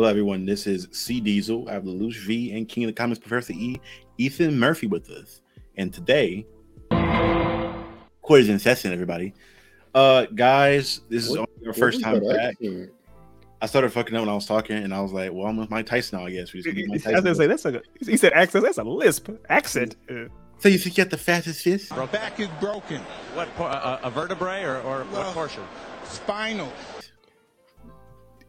Hello, everyone. This is C Diesel. I have Lelouch V and King of the Comics Professor E, Ethan Murphy with us. And today, quarters in session, everybody. Uh, guys, this is What- our first time back. accent? I started fucking up when I was talking, and I was like, "Well, I'm with Mike Tyson now. I guess we just gonna I be Mike was gonna say that's a he said accent. That's a lisp accent. So you think you got the fastest fist? My back is broken. What por- a, a vertebrae or, or Well- what portion? Spinal.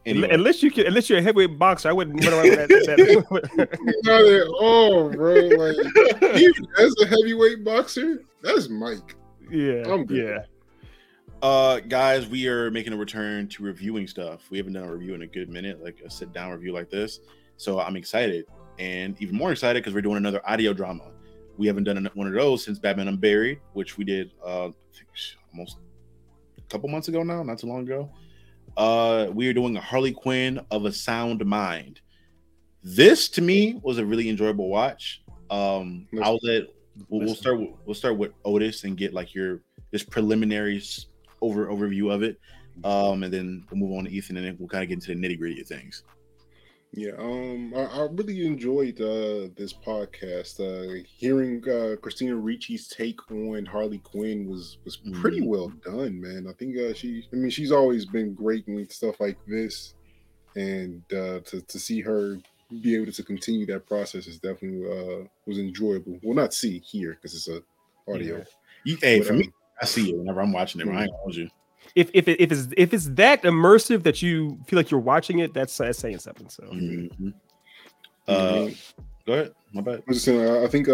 Anyway, Unless you can, unless you're a heavyweight boxer, I wouldn't run around with that. that- Not at all, bro. Like even as a heavyweight boxer, that's Mike. yeah, I'm good. yeah. Uh, guys, we are making a return to reviewing stuff. We haven't done a review in a good minute, like a sit down review like this. So I'm excited, and even more excited because we're doing another audio drama. We haven't done one of those since Batman Unburied, which we did uh, I think almost a couple months ago now, not too long ago. Uh, we are doing a Harley Quinn of a Sound Mind. This to me was a really enjoyable watch. Um, Listen. I'll let we'll, we'll start with, we'll start with Otis and get like your this preliminary over overview of it, um, and then we'll move on to Ethan, and then we'll kind of get into the nitty gritty of things. Yeah, um, I, I really enjoyed uh, this podcast. Uh, hearing uh, Christina Ricci's take on Harley Quinn was was pretty Mhm. well done, man. I think uh, she, I mean, she's always been great in stuff like this, and uh, to to see her be able to continue that process is definitely uh, was enjoyable. Well, not see here because it's a audio. Yeah. You, hey, But, for me, um, I see it whenever I'm watching it. but I ain't hold you. If if it, if it's if it's that immersive that you feel like you're watching it, that's, that's saying something. So Mhm. Uh, go ahead. My bad. I'm just saying, I I think uh,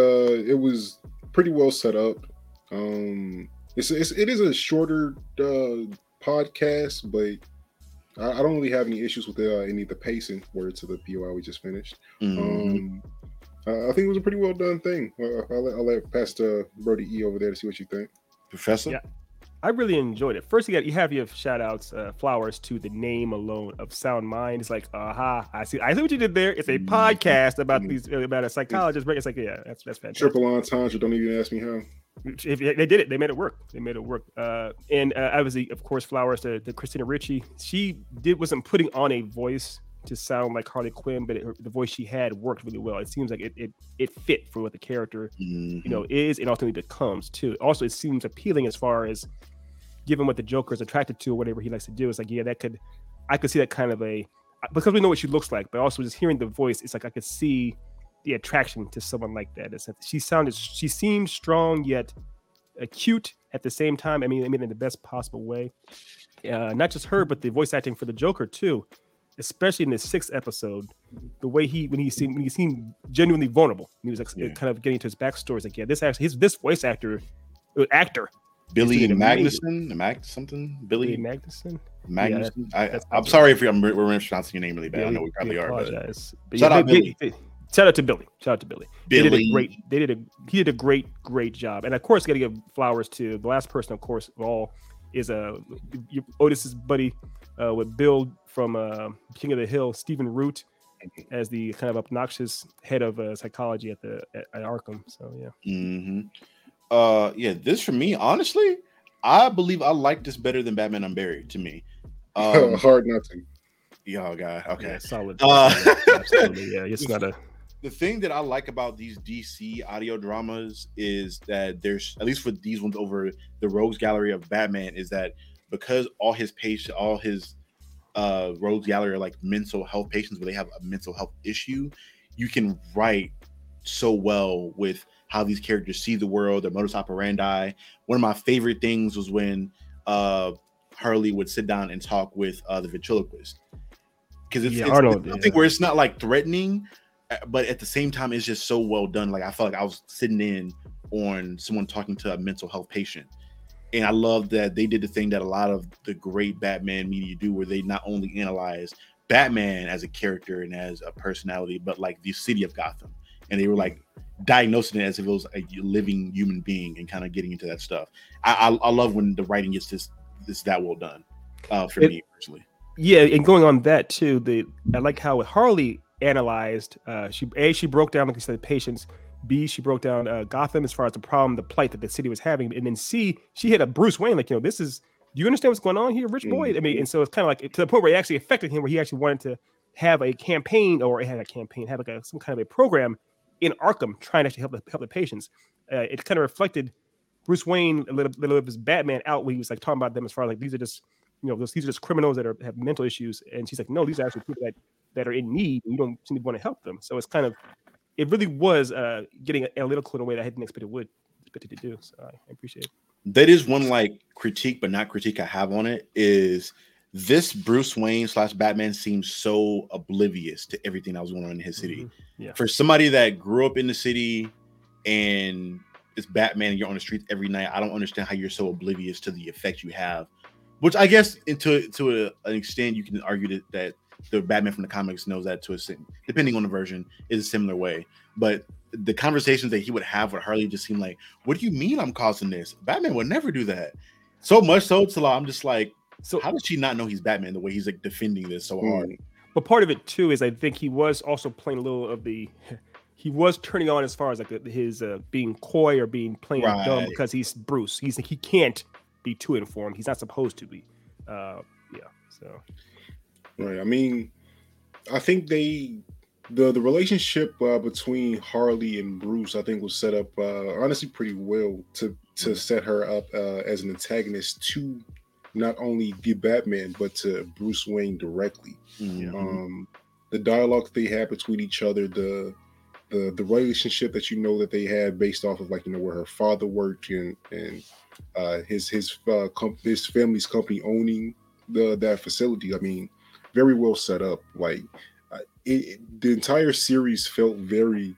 it was pretty well set up. Um, it's, it's it is a shorter uh, podcast, but I, I don't really have any issues with uh, any of the pacing. Word to the POI we just finished. Mhm. Um, I I think it was a pretty well done thing. Uh, I'll, let, I'll let Pastor Brody E over there to see what you think. Professor. Yeah. I really enjoyed it. First, you got you have your shout outs, uh, flowers to the name alone of Sound Mind. It's like, aha, I see, I see what you did there. It's a Mhm. podcast about Mhm. these about a psychologist. It's like, yeah, that's that's fantastic. Triple entendre. Don't even ask me how. If they did it, they made it work. They made it work. Uh, and uh, obviously, of course, flowers to, to Christina Ricci. She did wasn't putting on a voice to sound like Harley Quinn, but it, the voice she had worked really well. It seems like it it, it fit for what the character Mhm. you know is and ultimately becomes too. Also, it seems appealing as far as given what the Joker is attracted to or whatever he likes to do. It's like yeah, that could I could see that kind of a because we know what she looks like, but also just hearing the voice, it's like I could see the attraction to someone like that. It's she sounded she seemed strong yet acute at the same time. I mean, I mean in the best possible way. Uh, not just her, but the voice acting for the Joker too, especially in the sixth episode. The way he when he seemed when he seemed genuinely vulnerable, he was like, Yeah. kind of getting to his backstory. It's like, yeah, this actually his this voice actor, uh, actor Billy. Magnussen, Mag something. Billy Billy Magnussen. Magnussen. I, that's I'm sorry if I'm, we're mispronouncing your name really bad. I know we probably are, but. But Shout yeah, out they- Billy. shout out to Billy. Shout out to Billy. They did Billy. a great. They did a. He did a great, great job. And of course, got to give flowers to the last person. Of course, of all is uh, Otis's buddy uh, with Bill from uh, King of the Hill, Stephen Root, as the kind of obnoxious head of uh, psychology at the at, at Arkham. So yeah. hmm Uh, yeah, this for me, honestly, I believe I like this better than Batman Unburied. To me, um, Hard nothing. to. y'all guy. Okay, Yeah, solid. Uh, Absolutely. Yeah, it's not a. the thing that I like about these DC audio dramas is that there's at least for these ones over the Rogues Gallery of Batman is that because all his patients, all his uh Rogues Gallery are like mental health patients where they have a mental health issue, you can write so well with how these characters see the world, their modus operandi. One of my favorite things was when uh Harley would sit down and talk with uh the ventriloquist. Because it's, Yeah, it's, Arnold, it's something yeah. where it's not like threatening, but at the same time, it's just so well done. Like I felt like I was sitting in on someone talking to a mental health patient. And I love that they did the thing that a lot of the great Batman media do, where they not only analyze Batman as a character and as a personality, but like the city of Gotham. And they were like diagnosing it as if it was a living human being and kind of getting into that stuff. I, I, I love when the writing gets this this that well done uh, for It- me personally. Yeah, and going on that too, the I like how Harley analyzed. Uh, she a she broke down like you said the patients. B she broke down uh, Gotham as far as the problem, the plight that the city was having, and then C she hit a Bruce Wayne like you know this is do you understand what's going on here, Rich Boy? I mean, and so it's kind of like to the point where it actually affected him, where he actually wanted to have a campaign or had a campaign, have like a, some kind of a program in Arkham trying to actually help the, help the patients. Uh, it kind of reflected Bruce Wayne a little, little of his Batman out when he was like talking about them as far as like these are just you know those, these are just criminals that are have mental issues, and she's like, no, these are actually people that that are in need. And you don't seem to want to help them. So it's kind of it really was uh, getting analytical in a way that I hadn't expected would expected to do. So I appreciate it. That is one like critique, but not critique I have on it is this Bruce Wayne slash Batman seems so oblivious to everything that was going on in his city. Mm-hmm. Yeah. For somebody that grew up in the city and it's Batman and you're on the streets every night, I don't understand how you're so oblivious to the effect you have. Which I guess to to a, an extent you can argue that, that the Batman from the comics knows that to a certain, depending on the version is a similar way. But the conversations that he would have with Harley just seem like, what do you mean I'm causing this? Batman would never do that. So much so to I'm just like, so how does she not know he's Batman the way he's like defending this so hard? But part of it too is I think he was also playing a little of the he was turning on as far as like his uh, being coy or being playing right. dumb because he's Bruce. He's he can't be too informed. He's not supposed to be. Uh, yeah. So. Right. I mean, I think they the the relationship uh, between Harley and Bruce, I think, was set up uh, honestly pretty well to to mm-hmm. set her up uh, as an antagonist to not only the Batman but to Bruce Wayne directly. Mm-hmm. Um, the dialogue they had between each other, the the the relationship that you know that they had based off of like you know where her father worked and and uh, his his uh, com- his family's company owning the that facility. I mean, very well set up. Like uh, it, the entire series felt very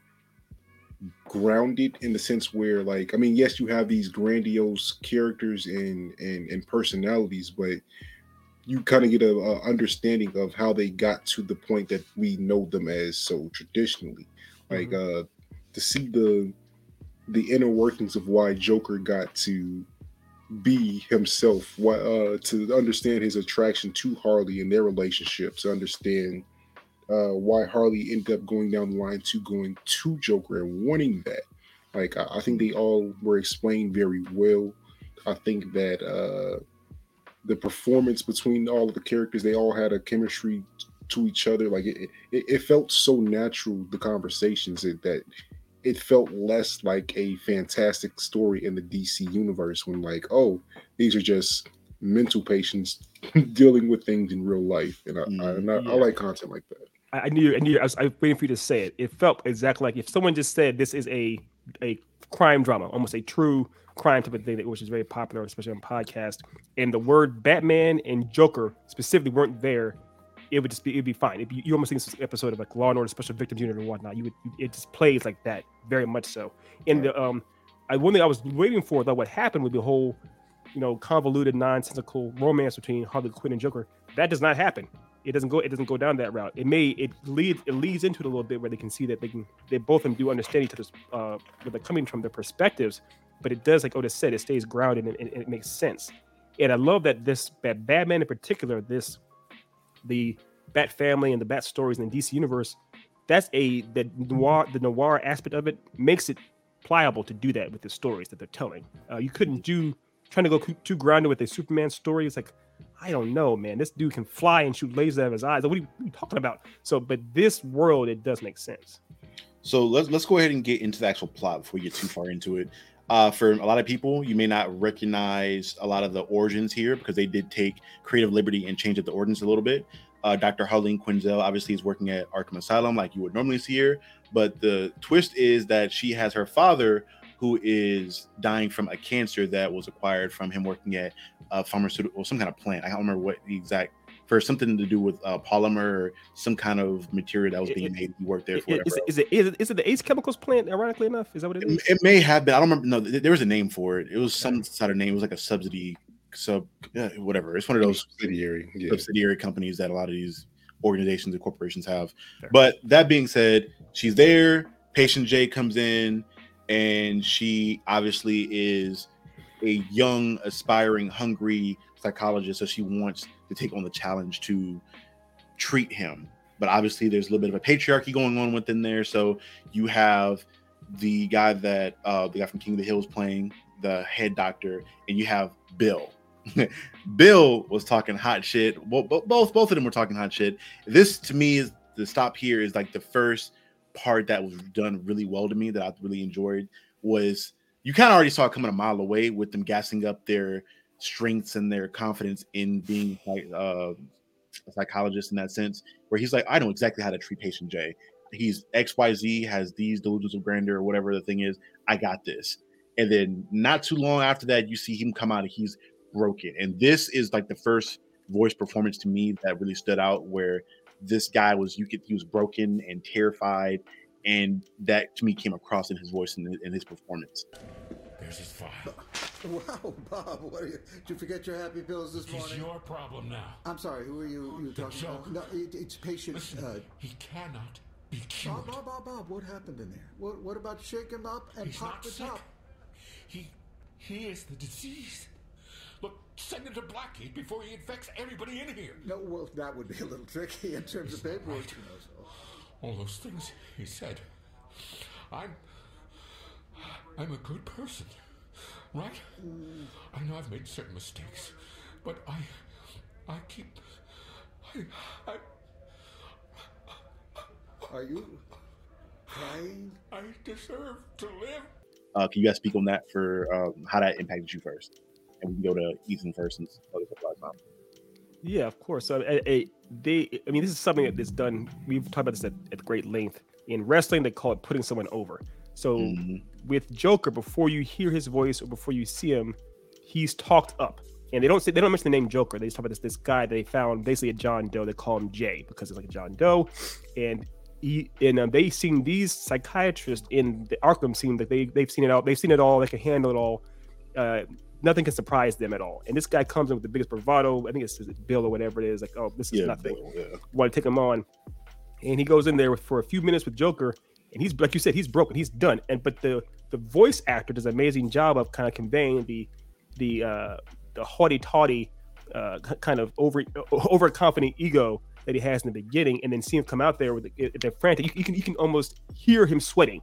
grounded in the sense where like i mean yes you have these grandiose characters and and, and personalities but you kind of get a, a, understanding of how they got to the point that we know them as so traditionally like mm-hmm. uh to see the the inner workings of why joker got to be himself why uh to understand his attraction to harley and their relationship to understand uh, why Harley ended up going down the line to going to Joker and wanting that. Like I, I think they all were explained very well. I think that uh, the performance between all of the characters, they all had a chemistry to each other. Like it, it, it felt so natural. The conversations that, that it felt less like a fantastic story in the DC universe when like, oh, these are just mental patients dealing with things in real life, and I, mm, I, and I, yeah. I like content like that. I, I knew, I knew, I was, I was, waiting for you to say it. It felt exactly like if someone just said this is a a crime drama, almost a true crime type of thing, which is very popular, especially on podcast. And the word Batman and Joker specifically weren't there. It would just be, it'd be fine. Be, you almost think this episode of like Law and Order Special Victims Unit or whatnot. You would, it just plays like that, very much so. And the um, I one thing I was waiting for though, what happened with the whole, you know, convoluted, nonsensical romance between Harley Quinn and Joker. That does not happen it doesn't go it doesn't go down that route. It may it leads it leads into it a little bit where they can see that they can they both of them do understand each other's uh where they're coming from their perspectives, but it does like Otis said, it stays grounded and, and, and, it makes sense. And I love that this that Batman in particular, this the Bat family and the Bat stories in the DC universe, that's a the noir the noir aspect of it makes it pliable to do that with the stories that they're telling. Uh, you couldn't do trying to go too grounded with a Superman story. It's like I don't know, man. This dude can fly and shoot lasers out of his eyes. What are, you, what are you talking about? So, but this world, it does make sense. So let's let's go ahead and get into the actual plot before we get too far into it. Uh, for a lot of people, you may not recognize a lot of the origins here because they did take creative liberty and change up the origins a little bit. Uh, Dr. Harleen Quinzel obviously is working at Arkham Asylum like you would normally see her, but the twist is that she has her father who is dying from a cancer that was acquired from him working at a pharmaceutical, or some kind of plant. I don't remember what the exact for something to do with uh, polymer or some kind of material that was being made. He worked there for. Is, is, it, is, it, is it the Ace Chemicals plant? Ironically enough, is that what it is? It, it may have been. I don't remember. No, there was a name for it. It was some sort of name. It was like a subsidy, sub, uh, whatever. It's one of those subsidiary yeah. subsidiary companies that a lot of these organizations and corporations have. Sure. But that being said, she's there. Patient J comes in and she obviously is a young, aspiring, hungry psychologist. So she wants to take on the challenge to treat him. But obviously, there's a little bit of a patriarchy going on within there. So you have the guy that uh, the guy from King of the Hills playing the head doctor, and you have Bill, Bill was talking hot shit. Well, both both of them were talking hot shit. This to me is the stop here is like the first part that was done really well to me that I really enjoyed was you kind of already saw it coming a mile away with them gassing up their strengths and their confidence in being like uh, a psychologist in that sense, where he's like, I know exactly how to treat patient J. He's XYZ, has these delusions of grandeur, or whatever the thing is. I got this. And then not too long after that, you see him come out and he's broken. And this is like the first voice performance to me that really stood out where this guy was you could he was broken and terrified and that to me came across in his voice and in his performance There's his file. Wow, Bob, what are you? Did you forget your happy pills this He's morning? your problem now. I'm sorry, who are you, you talking joke. about? No, it, it's patient. Listen, Uh, he cannot be Bob, cured. Bob, Bob, Bob, what happened in there? What, what about shake him up and He's pop the sick. top? He, he is the disease. Look, send him to Blackgate before he infects everybody in here. No, well, that would be a little tricky in terms of paperwork. right. You know. All those things he said. I'm, I'm a good person, right? I know I've made certain mistakes, but I, I keep, I, I, Are you crying? I deserve to live. uh, can you guys speak on that for um, how that impacted you first and we can go to ethan first since other stuff last time Yeah, of course. So, uh, uh, they, I mean, this is something that's done. We've talked about this at, at great length in wrestling. They call it putting someone over. So, Mhm. with Joker, before you hear his voice or before you see him, he's talked up. And they don't say they don't mention the name Joker. They just talk about this this guy they found basically a John Doe. They call him Jay because it's like a John Doe, and he and um, they seen these psychiatrists in the Arkham scene that they they've seen it all. They've seen it all. They can handle it all. Uh, nothing can surprise them at all. And this guy comes in with the biggest bravado. I think it's, it's Bill or whatever it is. Like, oh, this is yeah, nothing Bill, yeah. want to take him on. And he goes in there with, for a few minutes with Joker, and he's like you said, he's broken, he's done. And but the the voice actor does an amazing job of kind of conveying the the uh, the haughty taughty uh, kind of over overconfident ego that he has in the beginning, and then see him come out there with the, the frantic. You, you can you can almost hear him sweating,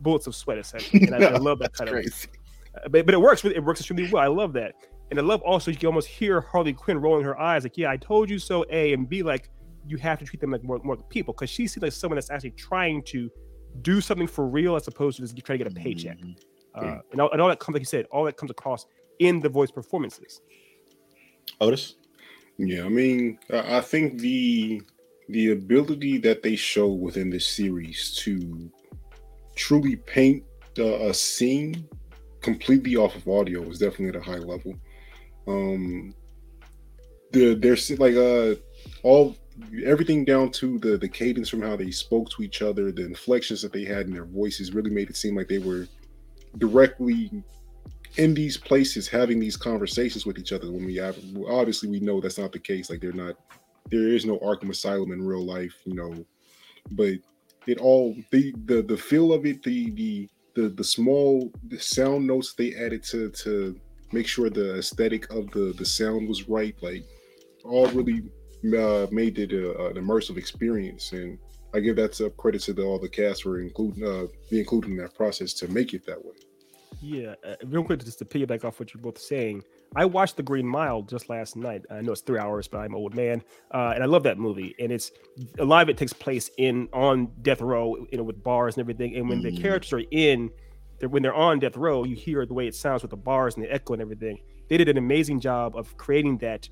bullets of sweat essentially. And I, I love that kind of crazy. uh, but, but it works. It works extremely well. I love that, and I love also you can almost hear Harley Quinn rolling her eyes, like, "Yeah, I told you so." A and B, like you have to treat them like more more people because she seems like someone that's actually trying to do something for real as opposed to just trying to get a paycheck. Mhm. Uh, and, all, and all that comes, like you said, all that comes across in the voice performances. otis Yeah, I mean, I I think the the ability that they show within this series to truly paint uh, a scene completely off of audio is definitely at a high level. Um, the there's like uh all everything down to the the cadence from how they spoke to each other, the inflections that they had in their voices really made it seem like they were directly in these places having these conversations with each other. When we have obviously we know that's not the case. Like they're not there is no arkham asylum in real life you know but it all the the the feel of it the the the, the small the sound notes they added to to make sure the aesthetic of the the sound was right like all really uh, made it a, an immersive experience and i give that to credit to the, all the cast for including uh be included in that process to make it that way Yeah, uh, real quick, just to piggyback off what you're both saying, I watched The Green Mile just last night. I know it's three hours, but I'm an old man, uh, and I love that movie. And it's a lot of it takes place in on death row, you know, with bars and everything. And when the Mm. characters are in, they're, when they're on death row, you hear the way it sounds with the bars and the echo and everything. They did an amazing job of creating that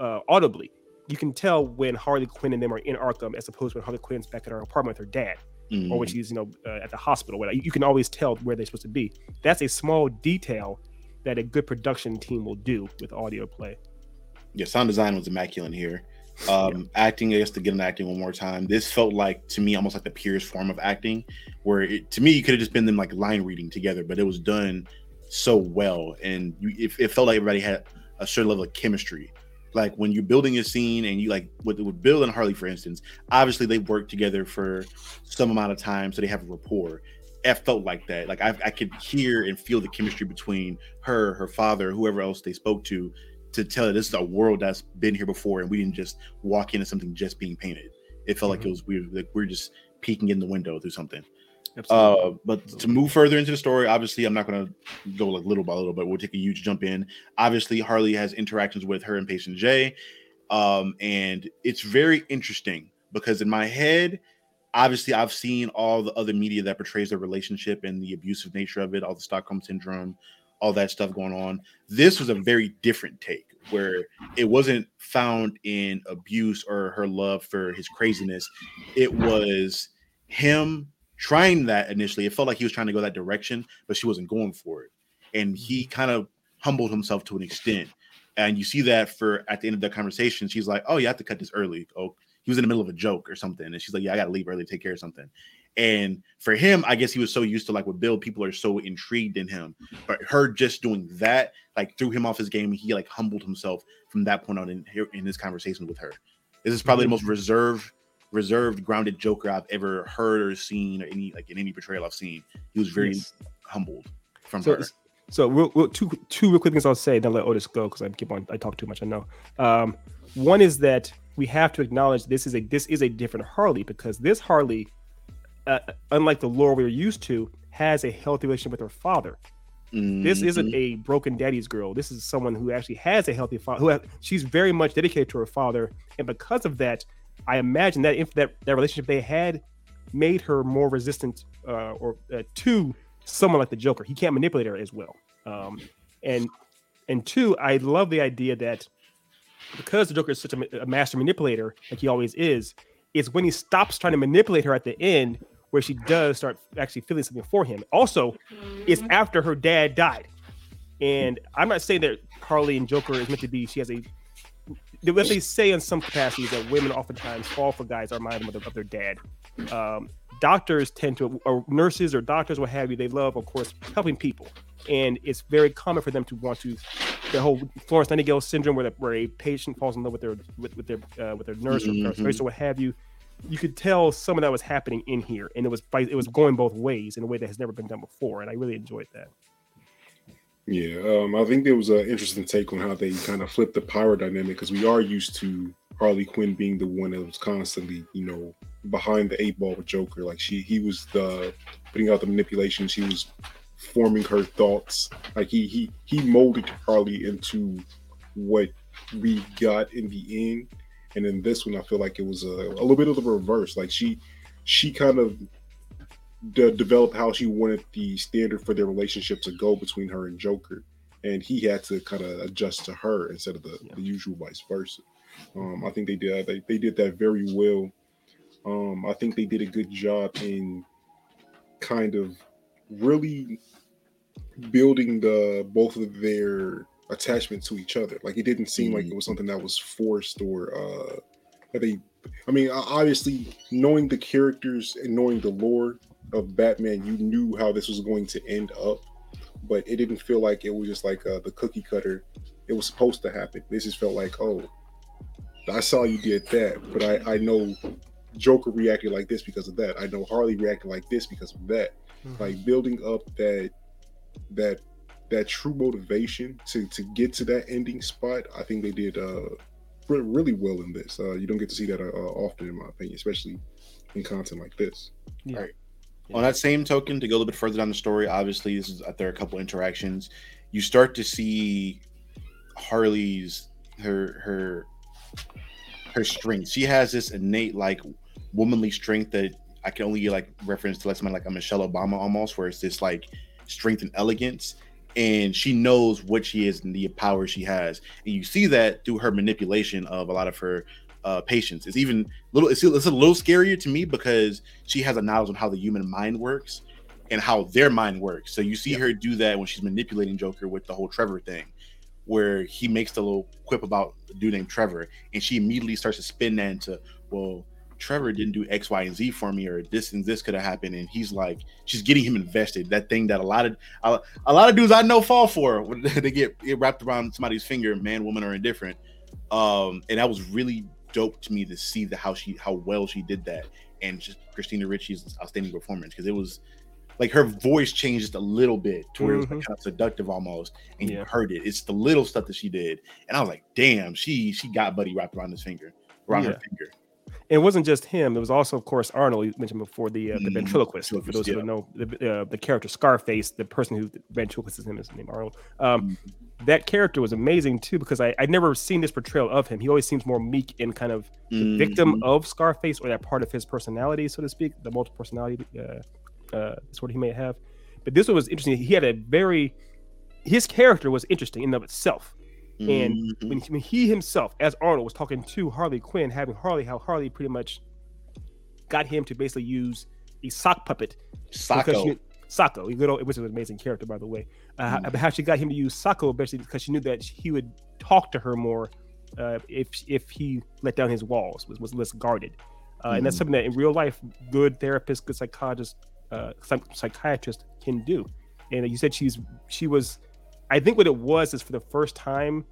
uh, audibly. You can tell when Harley Quinn and them are in Arkham, as opposed to when Harley Quinn's back at her apartment with her dad Mm. or when she's you know uh, at the hospital. Whatever. You, you can always tell where they're supposed to be. That's a small detail that a good production team will do with audio play. yeah, sound design was immaculate here. Um, Acting, I guess to get an acting one more time. This felt like to me almost like the purest form of acting, where it, to me it could have just been them like line reading together, but it was done so well, and you, it, it felt like everybody had a certain level of chemistry. Like when you're building a scene and you like with, with Bill and Harley, for instance, obviously they worked together for some amount of time, so they have a rapport. It felt like that. Like I, I could hear and feel the chemistry between her, her father, whoever else they spoke to, to tell her this is a world that's been here before, and we didn't just walk into something just being painted. It felt like it mm-hmm. was weird. Like we're just peeking in the window through something. Uh, but to move further into the story, obviously, I'm not going to go like little by little, but we'll take a huge jump in. Obviously, Harley has interactions with her and patient J, um, and it's very interesting because in my head, obviously, I've seen all the other media that portrays their relationship and the abusive nature of it, all the Stockholm syndrome, all that stuff going on. This was a very different take where it wasn't found in abuse or her love for his craziness. It was him trying that initially. It felt like he was trying to go that direction, but she wasn't going for it. And he Mm-hmm. kind of humbled himself to an extent. And you see that for at the end of the conversation, she's like, Oh, you have to cut this early. Oh, he was in the middle of a joke or something. And she's like, Yeah, I gotta leave early to take care of something. And for him, I guess he was so used to like with Bill, people are so intrigued in him. But her just doing that, like threw him off his game. He like humbled himself from that point on in in his conversation with her. This is probably the most reserved, reserved, grounded Joker I've ever heard or seen, or any like in any portrayal I've seen. He was very Yes. humbled from So, her. so real, two two real quick things I'll say. Then let Otis go because I keep on. I talk too much. I know. Um, one is that we have to acknowledge this is a this is a different Harley because this Harley, uh, unlike the lore we're used to, has a healthy relationship with her father. This isn't Mhm. a broken daddy's girl. This is someone who actually has a healthy father. Who has, she's very much dedicated to her father, and because of that, I imagine that if that that relationship they had made her more resistant uh, or uh, to someone like the Joker. He can't manipulate her as well. Um, and and two, I love the idea that because the Joker is such a, a master manipulator, like he always is, it's when he stops trying to manipulate her at the end where she does start actually feeling something for him. Also, it's after her dad died. And I'm not saying that Harley and Joker is meant to be, she has a what they say in some capacities that women oftentimes fall for guys are minded of, their dad. Um, doctors tend to, or nurses or doctors, what have you, they love, of course, helping people, and it's very common for them to want to. The whole Florence Nightingale syndrome, where, the, where a patient falls in love with their with, with their uh, with their nurse or Mhm. nurse or what have you. You could tell some of that was happening in here, and it was it was going both ways in a way that has never been done before, and I really enjoyed that. Yeah, um, I think there was an interesting take on how they kind of flipped the power dynamic because we are used to Harley Quinn being the one that was constantly, you know, behind the eight ball with Joker. Like she, he was the putting out the manipulation. She was forming her thoughts. Like he, he, he molded Harley into what we got in the end. And in this one, I feel like it was a, a little bit of the reverse. Like she, she kind of de- developed how she wanted the standard for their relationship to go between her and Joker, and he had to kind of adjust to her instead of the, Yeah. the usual vice versa. Um, I think they did they, they did that very well. Um, I think they did a good job in kind of really building the both of their attachment to each other. Like it didn't seem like it was something that was forced or uh, that they. I mean, obviously, knowing the characters and knowing the lore of Batman, you knew how this was going to end up, but it didn't feel like it was just like uh, the cookie cutter. It was supposed to happen. This just felt like, oh, I saw you did that, but I, I know Joker reacted like this because of that. I know Harley reacted like this because of that. Like building up that that that true motivation to to get to that ending spot. I think they did uh really well in this. Uh, you don't get to see that uh, uh, often, in my opinion, especially in content like this. Yeah. Right. On that same token, to go a little bit further down the story, obviously this is uh, after a couple interactions, you start to see Harley's her her her strength. She has this innate like womanly strength that I can only like reference to like someone like a Michelle Obama almost, where it's this like strength and elegance. And she knows what she is and the power she has. And you see that through her manipulation of a lot of her uh, patients. It's even little. It's, it's a little scarier to me because she has a knowledge on how the human mind works and how their mind works. So you see her do that when she's manipulating Joker with the whole Trevor thing, where he makes the little quip about a dude named Trevor, and she immediately starts to spin that into, well, Trevor didn't do X, Y, and Z for me, or this and this could have happened. And he's like, she's getting him invested. That thing that a lot of a, a lot of dudes I know fall for when they get wrapped around somebody's finger, man, woman, or indifferent. Um, and that was really dope to me to see the how she how well she did that, and just Christina Ricci's outstanding performance because it was like her voice changed just a little bit to where it was like mm-hmm. kind of seductive almost, and you heard it. It's the little stuff that she did, and I was like, damn, she she got Buddy wrapped around his finger, around her finger. It wasn't just him. It was also, of course, Arnold. You mentioned before the uh, the Mhm. ventriloquist. For Ventriloquist, those who don't know, the, uh, the character Scarface, the person who ventriloquist is him is named Arnold. Um, Mm-hmm. that character was amazing too because I I'd never seen this portrayal of him. He always seems more meek and kind of the victim of Scarface or that part of his personality, so to speak, the multiple personality uh, uh, sort he may have. But this one was interesting. He had a very his character was interesting in and of itself. And Mhm. when, when he himself, as Arnold, was talking to Harley Quinn, having Harley, how Harley pretty much got him to basically use a sock puppet. Sacco. She, good old, which is an amazing character, by the way. Uh, Mm. How she got him to use Sacco, basically because she knew that he would talk to her more uh, if if he let down his walls, was, was less guarded. Uh, And that's Mhm. something that in real life, good therapists, good psychologists, uh, psychiatrists can do. And you said she's she was, I think what it was is for the first time,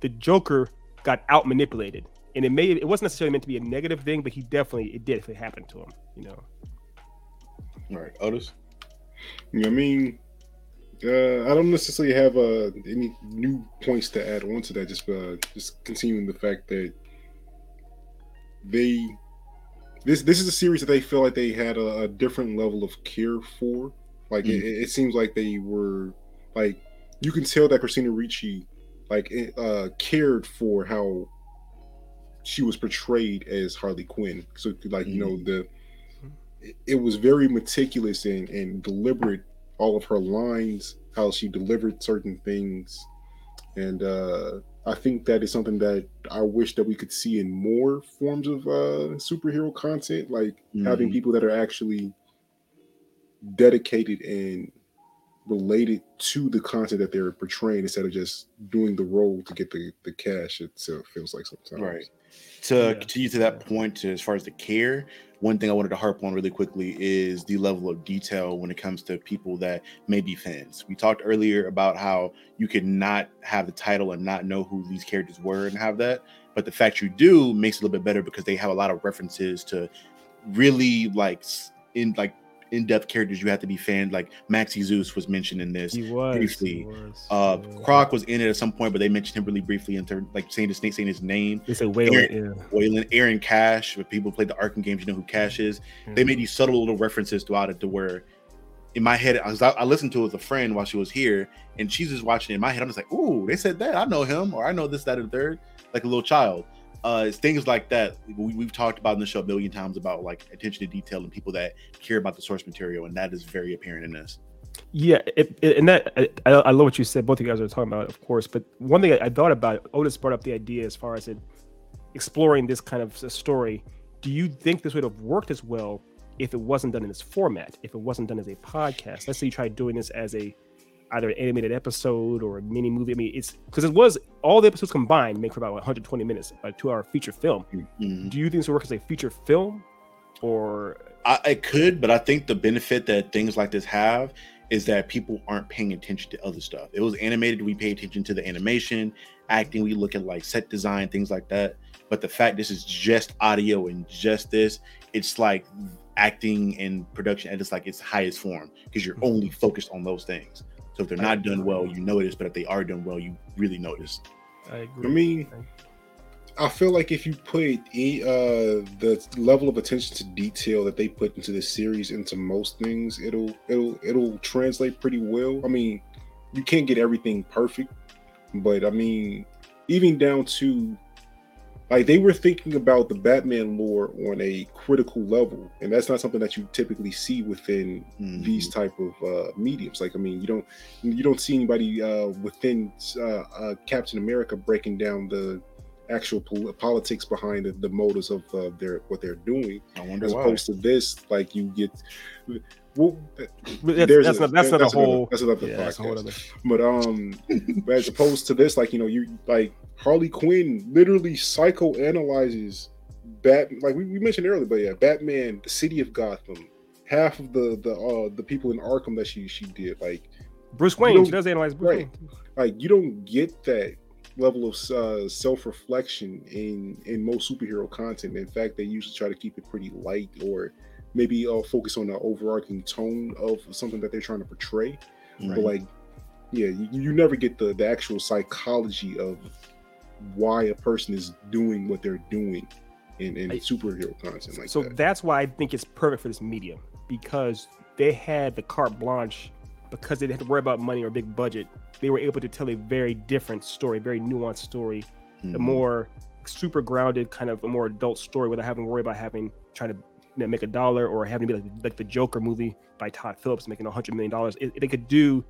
the Joker got out manipulated, and it may it wasn't necessarily meant to be a negative thing, but he definitely it did if it happened to him. You know. All right, Otis. You know, I mean, uh, I don't necessarily have uh, any new points to add on to that. Just uh, just continuing the fact that they this this is a series that they feel like they had a, a different level of care for. Like Mm. it, it seems like they were like you can tell that Christina Ricci like uh, cared for how she was portrayed as Harley Quinn. So like you know the it- was very meticulous and, and deliberate all of her lines how she delivered certain things and uh i think that is something that i wish that we could see in more forms of uh superhero content like having Mhm. people that are actually dedicated and related to the content that they're portraying instead of just doing the role to get the the cash itself feels like sometimes Right. To Yeah. continue to that point, to, as far as the care, one thing I wanted to harp on really quickly is the level of detail when it comes to people that may be fans. We talked earlier about how you could not have the title and not know who these characters were and have that, but the fact you do makes it a little bit better because they have a lot of references to really like in like in-depth characters you have to be fan like Maxie Zeus was mentioned in this He was. briefly. He was. uh yeah. Croc was in it at some point but they mentioned him really briefly in terms like saying his saying his name They say whale. Aaron- Yeah. Waylon, Aaron Cash. If people played the Arkham games, you know who Cash is. They made these subtle little references throughout it to where, in my head, I, was, I listened to it with a friend while she was here, and she's just watching it in my head. I'm just like, "Ooh, they said that. I know him, or I know this, that, and the third, like a little child." Uh, things like that we, we've talked about in the show a million times about like attention to detail and people that care about the source material, and that is very apparent in this. Yeah, it, it- and that I, I love what you said. Both of you guys are talking about, it, of course. But one thing I, I thought about, Otis brought up the idea as far as it exploring this kind of story. Do you think this would have worked as well if it wasn't done in this format? If it wasn't done as a podcast? Let's say you tried doing this as a either an animated episode or a mini movie. I mean, it's because it was all the episodes combined make for about 120 minutes, a two-hour feature film. Mhm. Do you think this would work as a feature film, or I, I could, but I think the benefit that things like this have is that people aren't paying attention to other stuff. It was animated, we pay attention to the animation, acting, we look at like set design, things like that. But the fact this is just audio and just this, it's like acting and production at its like its highest form because you're only focused on those things. So if they're not done well, you notice, but if they are done well, you really notice. I I agree. mean, I feel like if you put uh, the level of attention to detail that they put into this series into most things, it'll it'll it'll translate pretty well. I mean, you can't get everything perfect, but I mean, even down to like they were thinking about the Batman lore on a critical level, and that's not something that you typically see within Mhm. these type of uh, mediums. Like, I mean, you don't you don't see anybody uh, within uh, uh, Captain America breaking down the actual pol- politics behind the, the motives of uh, their what they're doing, I wonder as why. opposed to this. Like, you get well, that's, there's that's a- not that's not a that's another- whole. that's another yeah, a whole other. But um, but as opposed to this, like you know, you like Harley Quinn literally psychoanalyzes Bat. Like we, we mentioned earlier, but yeah, Batman, the city of Gotham, half of the the uh the people in Arkham that she she did. Like Bruce Wayne. She does analyze Bruce right. Wayne. like you don't get that level of uh, self-reflection in in most superhero content. In fact, they usually try to keep it pretty light or maybe uh, focus on the overarching tone of something that they're trying to portray. Right. But like, yeah, you, you never get the the actual psychology of why a person is doing what they're doing in, in I- superhero content like so that. that's why I think it's perfect for this medium because they had the carte blanche because they didn't have to worry about money or big budget. They were able to tell a very different story, very nuanced story, a Mhm. more super grounded kind of a more adult story without having to worry about having trying to make a dollar or having to be like, like the Joker movie by Todd Phillips making a hundred million dollars. They could do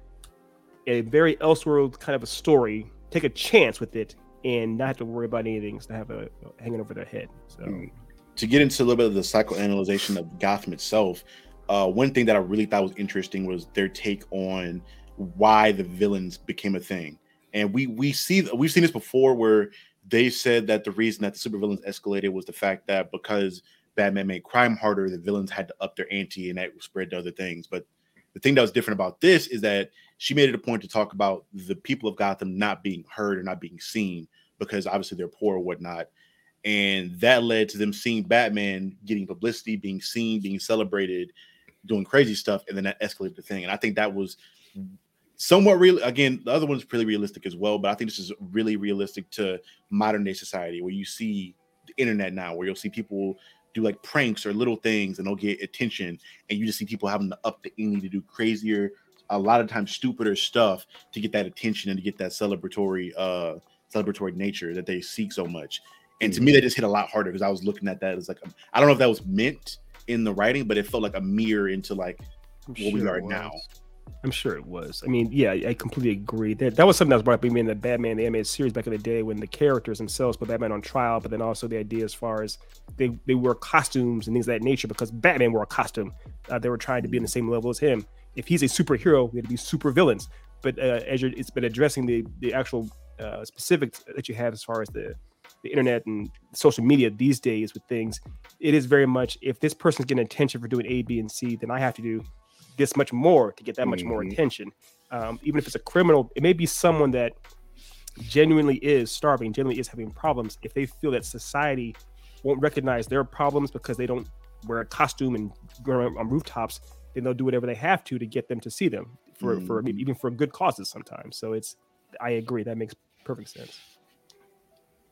a very elseworld kind of a story, take a chance with it, and not have to worry about anything to have a hanging over their head. So. Mm. to get into a little bit of the psychoanalyzation of Gotham itself, uh, one thing that I really thought was interesting was their take on why the villains became a thing. And we we see we've seen this before where they said that the reason that the supervillains escalated was the fact that because Batman made crime harder, the villains had to up their ante and that spread to other things. But the thing that was different about this is that she made it a point to talk about the people of Gotham not being heard or not being seen because obviously they're poor or whatnot and that led to them seeing Batman getting publicity, being seen, being celebrated, doing crazy stuff, and then that escalated the thing. And I think that was somewhat real. Again, the other one's pretty realistic as well, but I think this is really realistic to modern day society where you see the internet now, where you'll see people do like pranks or little things and they'll get attention, and you just see people having to up the ante to do crazier, a lot of times stupider stuff to get that attention and to get that celebratory uh celebratory nature that they seek so much. And to me, that just hit a lot harder because I was looking at that as like I don't know if that was meant in the writing, but it felt like a mirror into like I'm what we are now. I'm sure it was. I mean, yeah, I completely agree. That that was something that was brought up even in the Batman the animated series back in the day when the characters themselves put Batman on trial, but then also the idea as far as they they wear costumes and things of that nature because Batman wore a costume. Uh, they were trying to be in the same level as him. If he's a superhero, we had to be super villains. But uh, as you're, it's been addressing the the actual uh, specifics that you have as far as the the internet and social media these days with things, it is very much if this person's getting attention for doing A, B, and C, then I have to do this much more to get that much more Mhm. attention. Um, even if it's a criminal, it may be someone that genuinely is starving, genuinely is having problems. If they feel that society won't recognize their problems because they don't wear a costume and go on rooftops, then they'll do whatever they have to to get them to see them for for Mhm. even for good causes sometimes. So it's I agree that makes perfect sense.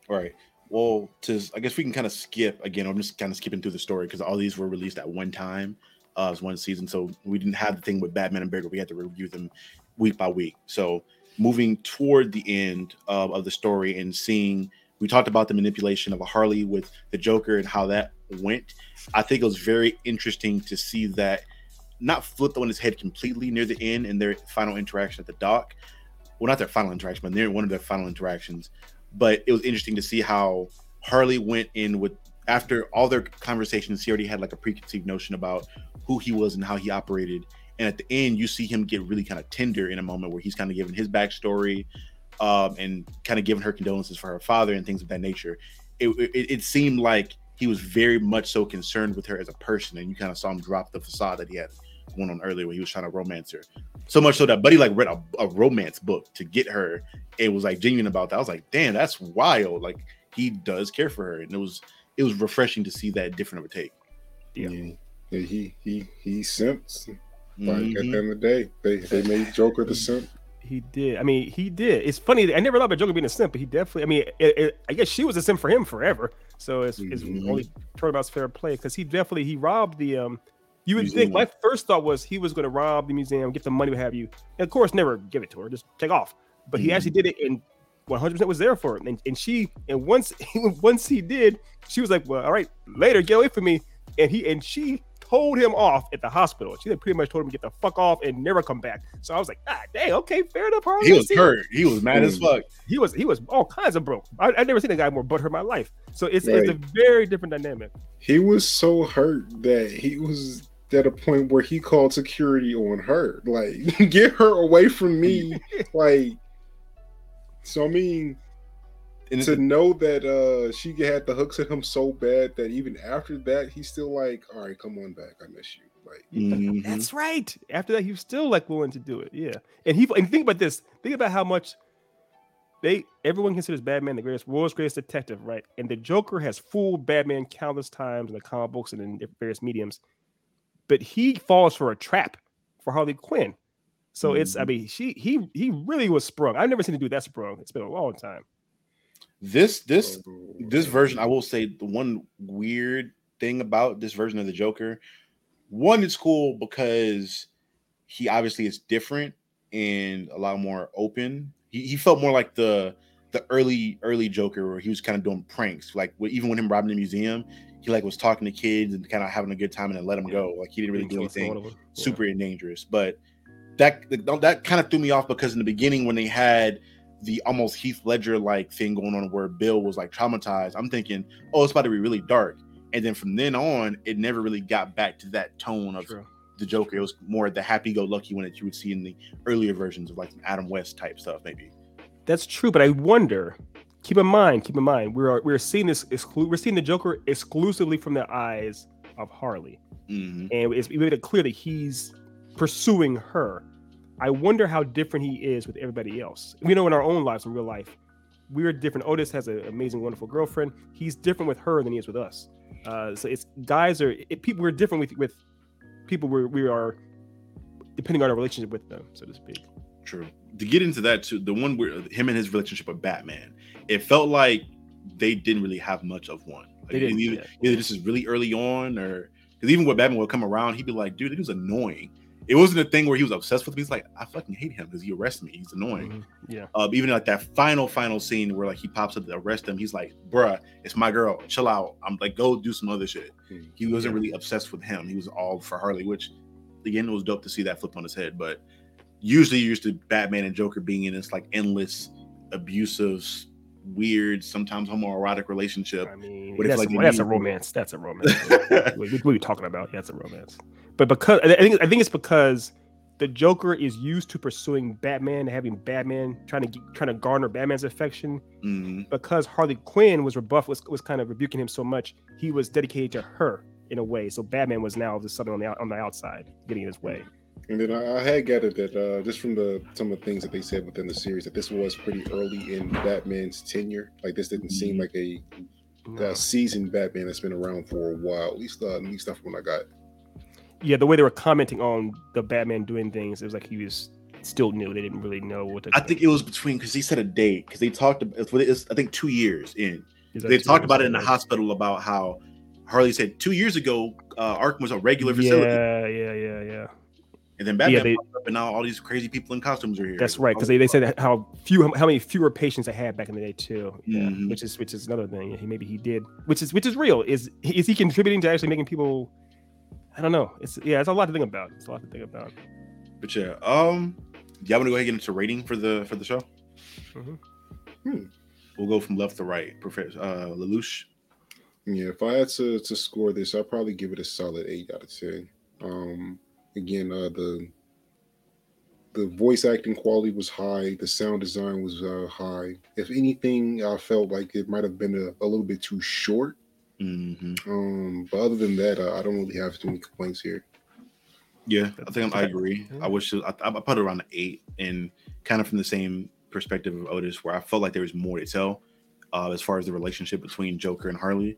All right. Well, to I guess we can kind of skip again. I'm just kind of skipping through the story because all these were released at one time, uh, one season. So we didn't have the thing with Batman Unburied. We had to review them week by week. So moving toward the end uh, of the story and seeing, we talked about the manipulation of a Harley with the Joker and how that went. I think it was very interesting to see that not flipped on his head completely near the end in their final interaction at the dock. Well, not their final interaction, but near one of their final interactions but it was interesting to see how Harley went in with after all their conversations. He already had like a preconceived notion about who he was and how he operated. And at the end, you see him get really kind of tender in a moment where he's kind of giving his backstory um, and kind of giving her condolences for her father and things of that nature. It, it, it seemed like he was very much so concerned with her as a person, and you kind of saw him drop the facade that he had going on earlier when he was trying to romance her. So much so that Buddy like read a, a romance book to get her. It was like genuine about that. I was like, damn, that's wild. Like he does care for her, and it was it was refreshing to see that different of a take. Yeah. Yeah, he he he simps. Like at Mhm. the end of the day, they they made Joker the simp. He did. I mean, he did. It's funny. I never thought about Joker being a simp, but he definitely. I mean, it, it, I guess she was a simp for him forever. So it's, it's Mhm. only turnabout's fair play because he definitely he robbed the. um You would Museum. think my first thought was he was going to rob the museum, get the money, what have you, and of course never give it to her, just take off. But he actually did it, and 100 percent was there for him. And, and she, and once once he did, she was like, "Well, all right, later, get away from me." And he and she told him off at the hospital. She pretty much told him to get the fuck off and never come back. So I was like, ah, dang, okay, fair enough. Harley. He was hurt. He was mad as Mm. fuck. He was he was all kinds of broke. I, I've never seen a guy more butthurt in my life. So it's, it's a very different dynamic. He was so hurt that he was at a point where he called security on her. Like, get her away from me. like, so I mean, And to know that uh she had the hooks at him so bad that even after that he's still like, all right, come on back. I miss you. Like, Mhm. That's right. After that, he was still like willing to do it. Yeah. And he and think about this. Think about how much they everyone considers Batman the greatest world's greatest detective, right? And the Joker has fooled Batman countless times in the comic books and in various mediums. But he falls for a trap for Harley Quinn. So it's I mean, she he he really was sprung. I've never seen him do that sprung. It's been a long time. this this this version, I will say the one weird thing about this version of the Joker, one, it's cool because he obviously is different and a lot more open. He, he felt more like the the early early Joker where he was kind of doing pranks. Like even when him robbing the museum, he like was talking to kids and kind of having a good time and then let him go. Like he didn't really do anything one of them. Yeah. super dangerous. But that that kind of threw me off because in the beginning when they had the almost Heath Ledger like thing going on where Bill was like traumatized, I'm thinking, oh, it's about to be really dark. And then from then on, it never really got back to that tone of True. the Joker. It was more the happy-go-lucky one that you would see in the earlier versions of like Adam West type stuff, maybe. That's true, but I wonder. Keep in mind, keep in mind, we're we're seeing this. Exclu- we're seeing the Joker exclusively from the eyes of Harley, Mhm. and it's made it clear that he's pursuing her. I wonder how different he is with everybody else. We know in our own lives, in real life, we're different. Otis has an amazing, wonderful girlfriend. He's different with her than he is with us. Uh, so it's guys are it, people. We're different with with people. We we are depending on our relationship with them, so to speak. True. To get into that too, the one where him and his relationship with Batman, it felt like they didn't really have much of one. Like, They didn't, either, yeah. either this is really early on, or because even when Batman would come around, he'd be like, "Dude, it was annoying." It wasn't a thing where he was obsessed with me. He's like, "I fucking hate him because he arrested me. He's annoying." Mhm. Yeah. Um, even like that final final scene where like he pops up to arrest him, he's like, "Bruh, it's my girl. Chill out. I'm like, go do some other shit." Mhm. He wasn't really obsessed with him. He was all for Harley, which again it was dope to see that flip on his head. But usually you're used to Batman and Joker being in this like endless, abusive, weird, sometimes homoerotic relationship. I mean, that's, like, a, that's a romance. That's a romance. what, what are you talking about? Yeah, that's a romance. But because I think I think it's because the Joker is used to pursuing Batman, having Batman trying to get, trying to garner Batman's affection. Mhm. Because Harley Quinn was rebuffed, was was kind of rebuking him so much, he was dedicated to her in a way. So Batman was now just something on the on the outside, getting in his way. And then I, I had gathered that uh, just from the some of the things that they said within the series that this was pretty early in Batman's tenure. Like this didn't seem Mhm. like a, No. a seasoned Batman that's been around for a while. At least, uh, at least not from what I got. Yeah, the way they were commenting on the Batman doing things, it was like he was still new. They didn't really know what to. I think it was between because he said a date because they talked about it's, it's I think two years in. They talked about it in the hospital about how Harley said two years ago uh, Arkham was a regular facility, Yeah, yeah, yeah, yeah. And then Batman they- popped up, and now all these crazy people in costumes are here. That's right, because they, they said how few how many fewer patients they had back in the day too. Yeah, Mhm. which is which is another thing. He maybe he did, which is which is real. Is is he contributing to actually making people? I don't know. It's yeah, it's a lot to think about. It's a lot to think about. But yeah, um, do y'all want to go ahead and get into rating for the for the show? Mhm. Hmm. We'll go from left to right. Professor uh, Lelouch. Yeah, if I had to to score this, I'd probably give it a solid eight out of ten. Um, again, uh, the the voice acting quality was high. The sound design was uh, high. If anything, I felt like it might have been a, a little bit too short. hmm Um, but other than that, uh, I don't really have too many complaints here. Yeah, I think I'm, I agree. Yeah. I wish it, I, I put it around an eight, and kind of from the same perspective of Otis, where I felt like there was more to tell uh, as far as the relationship between Joker and Harley.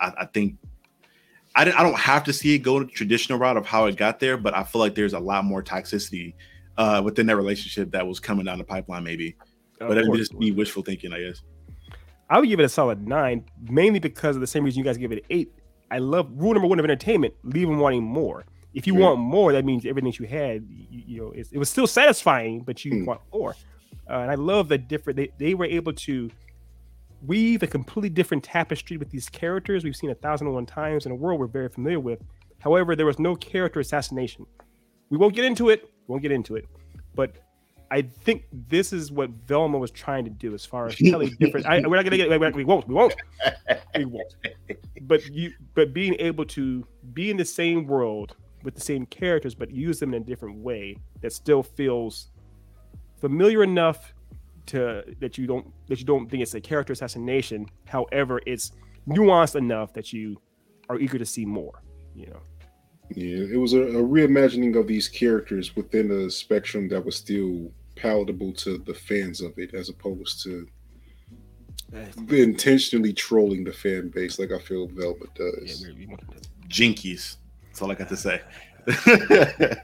I, I think I, didn't, I don't have to see it go the traditional route of how it got there, but I feel like there's a lot more toxicity uh, within that relationship that was coming down the pipeline, maybe. But Of that's course. just me wishful thinking, I guess. I would give it a solid nine, mainly because of the same reason you guys give it an eight. I love rule number one of entertainment: leave them wanting more. If you Yeah. want more, that means everything that you had, you, you know, it's, it was still satisfying, but you Hmm. want more. Uh, and I love the different. They, they were able to weave a completely different tapestry with these characters we've seen a thousand and one times in a world we're very familiar with. However, there was no character assassination. We won't get into it. We won't get into it, but I think this is what Velma was trying to do as far as telling different. I, we're not gonna get. We won't. We won't. We won't. But you. But being able to be in the same world with the same characters, but use them in a different way that still feels familiar enough to that you don't that you don't think it's a character assassination. However, it's nuanced enough that you are eager to see more. You know. Yeah, it was a, a reimagining of these characters within a spectrum that was still palatable to the fans of it, as opposed to intentionally trolling the fan base, like I feel Velma Yeah, does. we- we want to- Jinkies. That's all I got to say.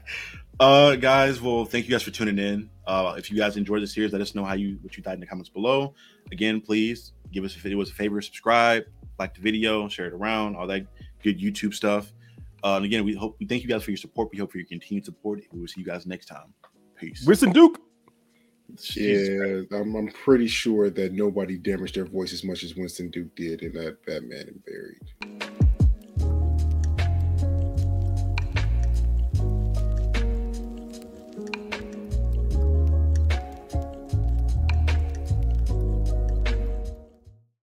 uh guys, well, thank you guys for tuning in. Uh if you guys enjoyed the series, let us know how you what you thought in the comments below. Again, please give us if it was a favor, subscribe, like the video, share it around, all that good YouTube stuff. Uh, and again, we hope we thank you guys for your support. We hope for your continued support. We will see you guys next time. Peace. Winston Duke. Jesus Yeah, I'm, I'm pretty sure that nobody damaged their voice as much as Winston Duke did in that Batman Unburied.